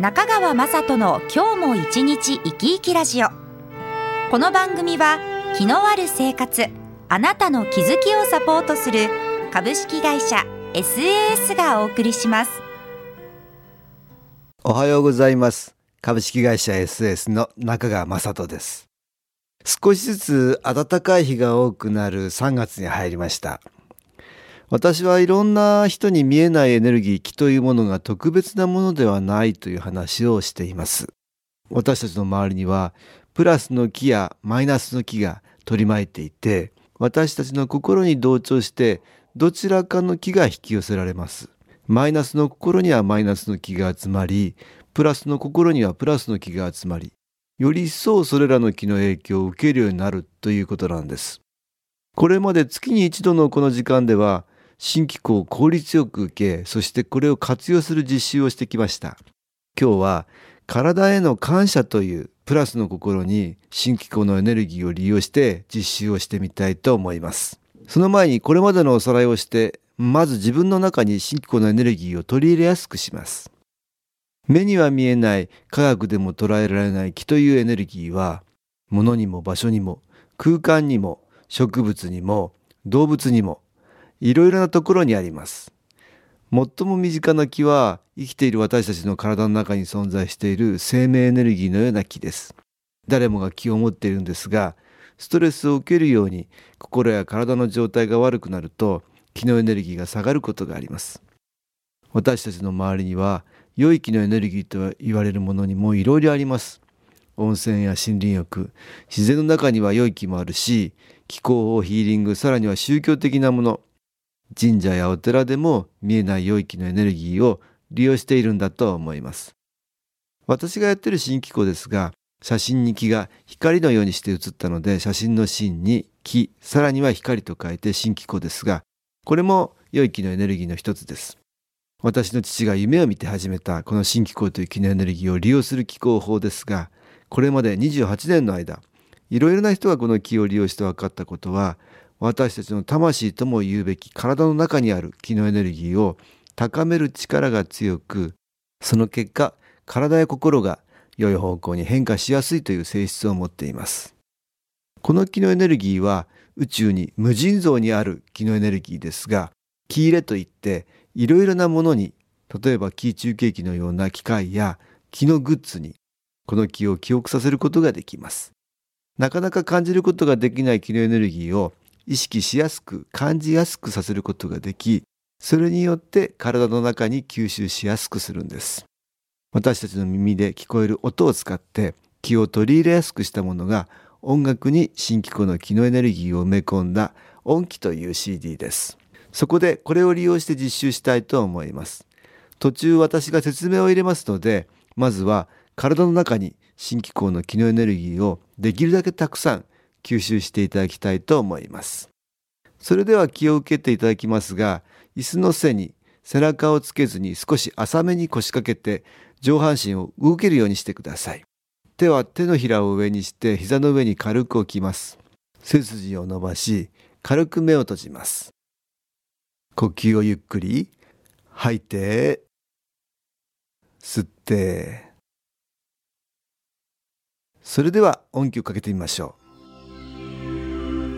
中川雅人の今日も一日生き生きラジオ。この番組は気のある生活あなたの気づきをサポートする株式会社 SAS がお送りします。おはようございます。株式会社 SAS の中川雅人です。少しずつ暖かい日が多くなる3月に入りました。私はいろんな人に見えないエネルギー気というものが特別なものではないという話をしています。私たちの周りにはプラスの気やマイナスの気が取り巻いていて私たちの心に同調してどちらかの気が引き寄せられます。マイナスの心にはマイナスの気が集まりプラスの心にはプラスの気が集まりより一層それらの気の影響を受けるようになるということなんです。これまで月に一度のこの時間では新機構を効率よく受け、そしてこれを活用する実習をしてきました。今日は体への感謝というプラスの心に新機構のエネルギーを利用して実習をしてみたいと思います。その前にこれまでのおさらいをして、まず自分の中に新機構のエネルギーを取り入れやすくします。目には見えない科学でも捉えられない気というエネルギーは物にも場所にも空間にも植物にも動物にもいろいろなところにあります。最も身近な気は生きている私たちの体の中に存在している生命エネルギーのような気です。誰もが気を持っているんですが、ストレスを受けるように心や体の状態が悪くなると気のエネルギーが下がることがあります。私たちの周りには良い気のエネルギーと言われるものにもいろいろあります。温泉や森林浴、自然の中には良い気もあるし、気候法ヒーリング、さらには宗教的なもの、神社やお寺でも見えない良い気のエネルギーを利用しているんだと思います。私がやってる新機構ですが、写真に気が光のようにして写ったので、写真の芯に気、さらには光と書いて新機構ですが、これも良い気のエネルギーの一つです。私の父が夢を見て始めたこの新機構という気のエネルギーを利用する気候法ですが、これまで28年の間、いろいろな人がこの気を利用して分かったことは、私たちの魂とも言うべき体の中にある気のエネルギーを高める力が強くその結果体や心が良い方向に変化しやすいという性質を持っています。この気のエネルギーは宇宙に無尽蔵にある気のエネルギーですが気入れといっていろいろなものに例えば気中継機のような機械や気のグッズにこの気を記憶させることができます。なかなか感じることができない気のエネルギーを意識しやすく感じやすくさせることができそれによって体の中に吸収しやすくするんです。私たちの耳で聞こえる音を使って気を取り入れやすくしたものが音楽に新機構の気のエネルギーを埋め込んだ音機という CD です。そこでこれを利用して実習したいと思います。途中私が説明を入れますのでまずは体の中に新機構の気のエネルギーをできるだけたくさん吸収していただきたいと思います。それでは気を受けていただきますが、椅子の背に背中をつけずに少し浅めに腰掛けて上半身を動けるようにしてください。手は手のひらを上にして膝の上に軽く置きます。背筋を伸ばし、軽く目を閉じます。呼吸をゆっくり吐いて、吸って、それでは音気をかけてみましょう。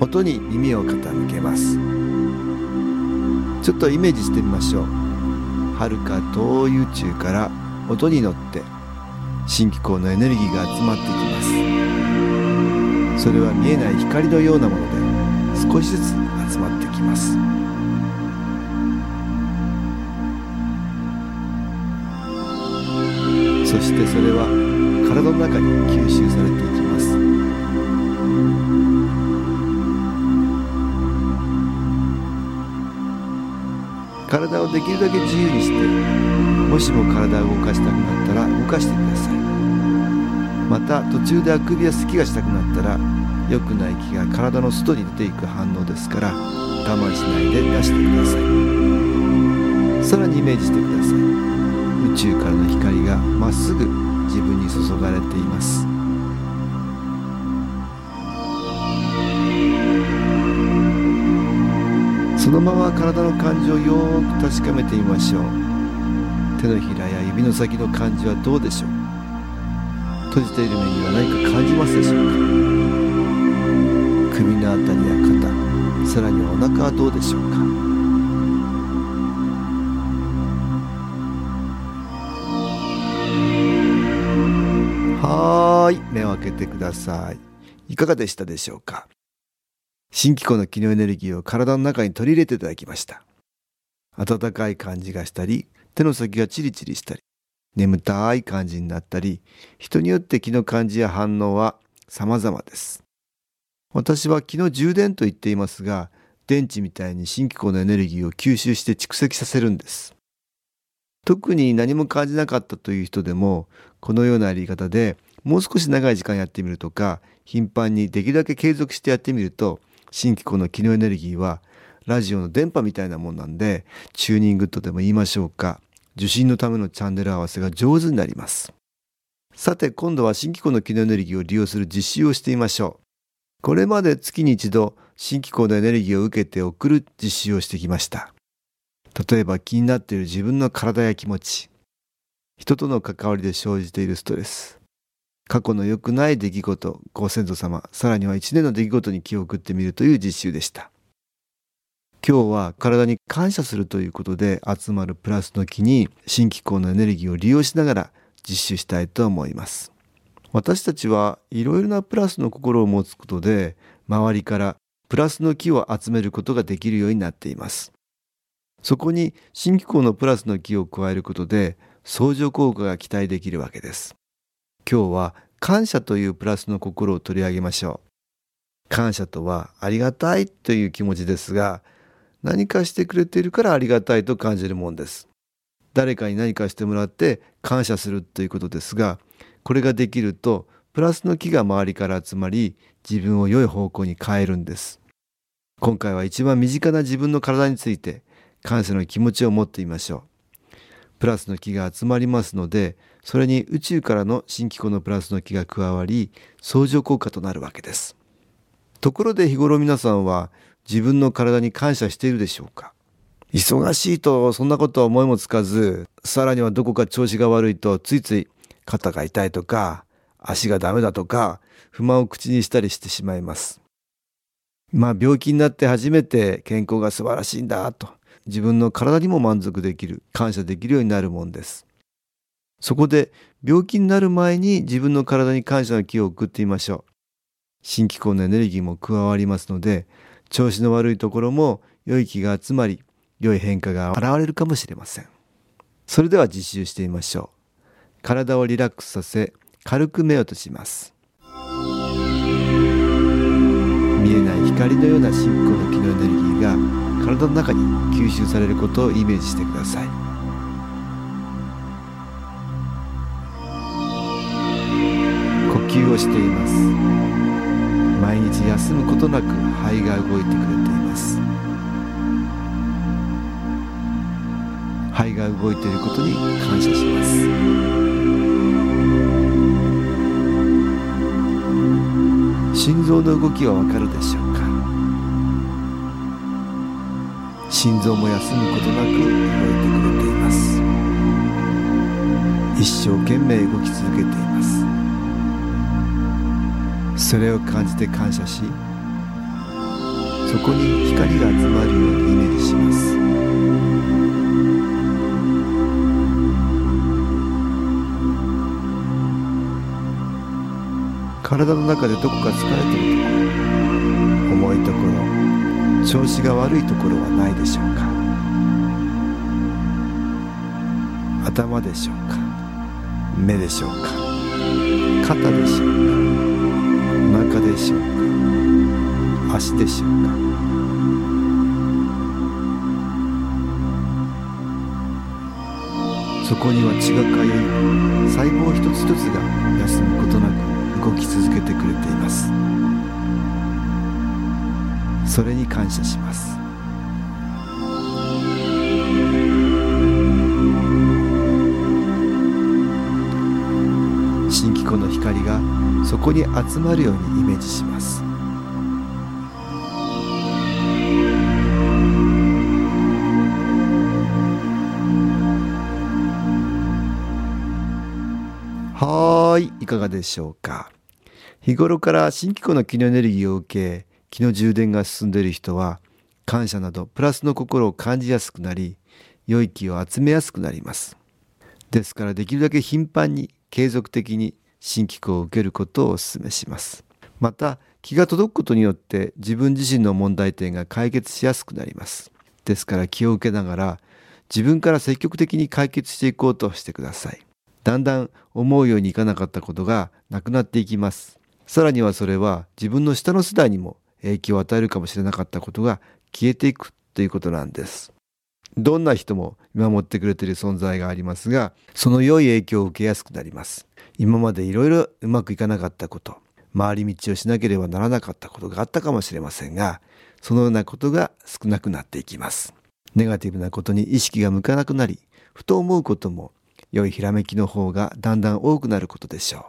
音に耳を傾けます。ちょっとイメージしてみましょう。遥か遠い宇宙から音に乗って新機構のエネルギーが集まってきます。それは見えない光のようなもので少しずつ集まってきます。そしてそれは体の中に吸収されていきます。体をできるだけ自由にしてもしも体を動かしたくなったら動かしてください。また途中であくびや咳がしたくなったら良くない気が体の外に出ていく反応ですから我慢しないで出してください。さらにイメージしてください。宇宙からの光がまっすぐ自分に注がれています。そのまま体の感じをよく確かめてみましょう。手のひらや指の先の感じはどうでしょう？閉じている目には何か感じますでしょうか？首のあたりや肩さらにお腹はどうでしょうか？はい目を開けてください。いかがでしたでしょうか？新機構の気のエネルギーを体の中に取り入れていただきました。温かい感じがしたり手の先がチリチリしたり眠たい感じになったり人によって気の感じや反応は様々です。私は気の充電と言っていますが電池みたいに新機構のエネルギーを吸収して蓄積させるんです。特に何も感じなかったという人でもこのようなやり方でもう少し長い時間やってみるとか頻繁にできるだけ継続してやってみると新機構の気のエネルギーはラジオの電波みたいなもんなんでチューニングとでも言いましょうか。受信のためのチャンネル合わせが上手になります。さて今度は新機構の気のエネルギーを利用する実習をしてみましょう。これまで月に一度新機構のエネルギーを受けて送る実習をしてきました。例えば気になっている自分の体や気持ち。人との関わりで生じているストレス。過去の良くない出来事ご先祖様さらには一年の出来事に気を送ってみるという実習でした。今日は体に感謝するということで集まるプラスの気に新機構のエネルギーを利用しながら実習したいと思います。私たちはいろいろなプラスの心を持つことで周りからプラスの気を集めることができるようになっています。そこに新機構のプラスの気を加えることで相乗効果が期待できるわけです。今日は感謝というプラスの心を取り上げましょう。感謝とはありがたいという気持ちですが何かしてくれているからありがたいと感じるもんです。誰かに何かしてもらって感謝するということですがこれができるとプラスの気が周りから集まり自分を良い方向に変えるんです。今回は一番身近な自分の体について感謝の気持ちを持ってみましょう。プラスの気が集まりますのでそれに宇宙からの新機構のプラスの気が加わり相乗効果となるわけです。ところで日頃皆さんは自分の体に感謝しているでしょうか？忙しいとそんなことは思いもつかずさらにはどこか調子が悪いとついつい肩が痛いとか足がダメだとか不満を口にしたりしてしまいます。まあ病気になって初めて健康が素晴らしいんだと自分の体にも満足できる感謝できるようになるもんです。そこで病気になる前に自分の体に感謝の気を送ってみましょう。新機構のエネルギーも加わりますので調子の悪いところも良い気が集まり良い変化が現れるかもしれません。それでは実習してみましょう。体をリラックスさせ軽く目を閉じます。見えない光のような新機構の気のエネルギーが体の中に吸収されることをイメージしてください。呼吸をしています。毎日休むことなく肺が動いてくれています。肺が動いていることに感謝します。心臓の動きはわかるでしょうか？心臓も休むことなく動いてくれています。一生懸命動き続けています。それを感じて感謝しそこに光が集まるようにイメージします。体の中でどこか疲れているところ重いところ調子が悪いところはないでしょうか。頭でしょうか。目でしょうか。肩でしょうか。中でしょうか。足でしょうか。そこには血が通い細胞一つ一つが休むことなく動き続けてくれています。それに感謝します。そこに集まるようにイメージします。はいいかがでしょうか。日頃から新機構の気のエネルギーを受け気の充電が進んでいる人は感謝などプラスの心を感じやすくなり良い気を集めやすくなります。ですからできるだけ頻繁に継続的に新機構を受けることをお勧めします。また気が届くことによって自分自身の問題点が解決しやすくなります。ですから気を受けながら自分から積極的に解決していこうとしてください。だんだん思うようにいかなかったことがなくなっていきます。さらにはそれは自分の下の世代にも影響を与えるかもしれなかったことが消えていくということなんです。どんな人も見守ってくれている存在がありますがその良い影響を受けやすくなります。今までいろいろうまくいかなかったこと回り道をしなければならなかったことがあったかもしれませんがそのようなことが少なくなっていきます。ネガティブなことに意識が向かなくなりふと思うことも良いひらめきの方がだんだん多くなることでしょう。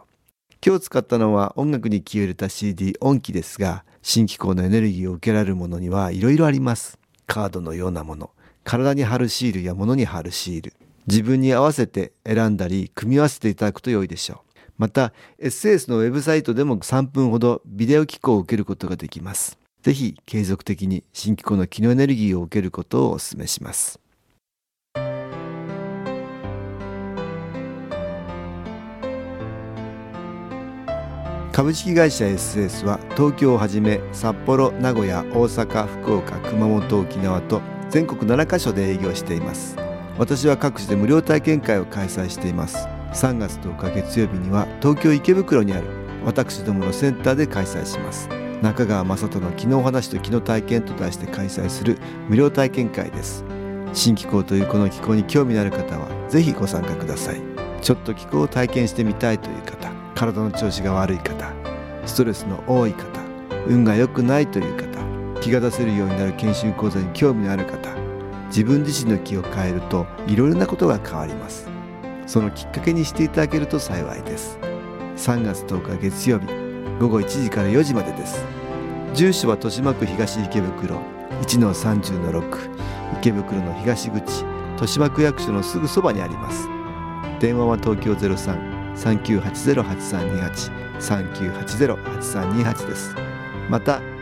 今日使ったのは音楽に気を入れた CD 音機ですが新機構のエネルギーを受けられるものにはいろいろあります。カードのようなもの体に貼るシールや物に貼るシール自分に合わせて選んだり組み合わせていただくと良いでしょう。また SS のウェブサイトでも3分ほどビデオ機構を受けることができます。ぜひ継続的に新機構の機能エネルギーを受けることをお勧めします。株式会社 SS は東京をはじめ札幌名古屋大阪福岡熊本沖縄と全国7カ所で営業しています。私は各地で無料体験会を開催しています。3月10日月曜日には東京池袋にある私どものセンターで開催します。中川雅人の「昨日話と昨日体験」と題して開催する無料体験会です。新気候というこの気候に興味のある方はぜひご参加ください。ちょっと気候を体験してみたいという方体の調子が悪い方ストレスの多い方運が良くないという方気が出せるようになる研修講座に興味のある方自分自身の気を変えるといろいろなことが変わります。そのきっかけにしていただけると幸いです。3月10日月曜日午後1時から4時までです。住所は豊島区東池袋1-30-6池袋の東口豊島区役所のすぐそばにあります。電話は東京03-3980-8328 3980-8328です。また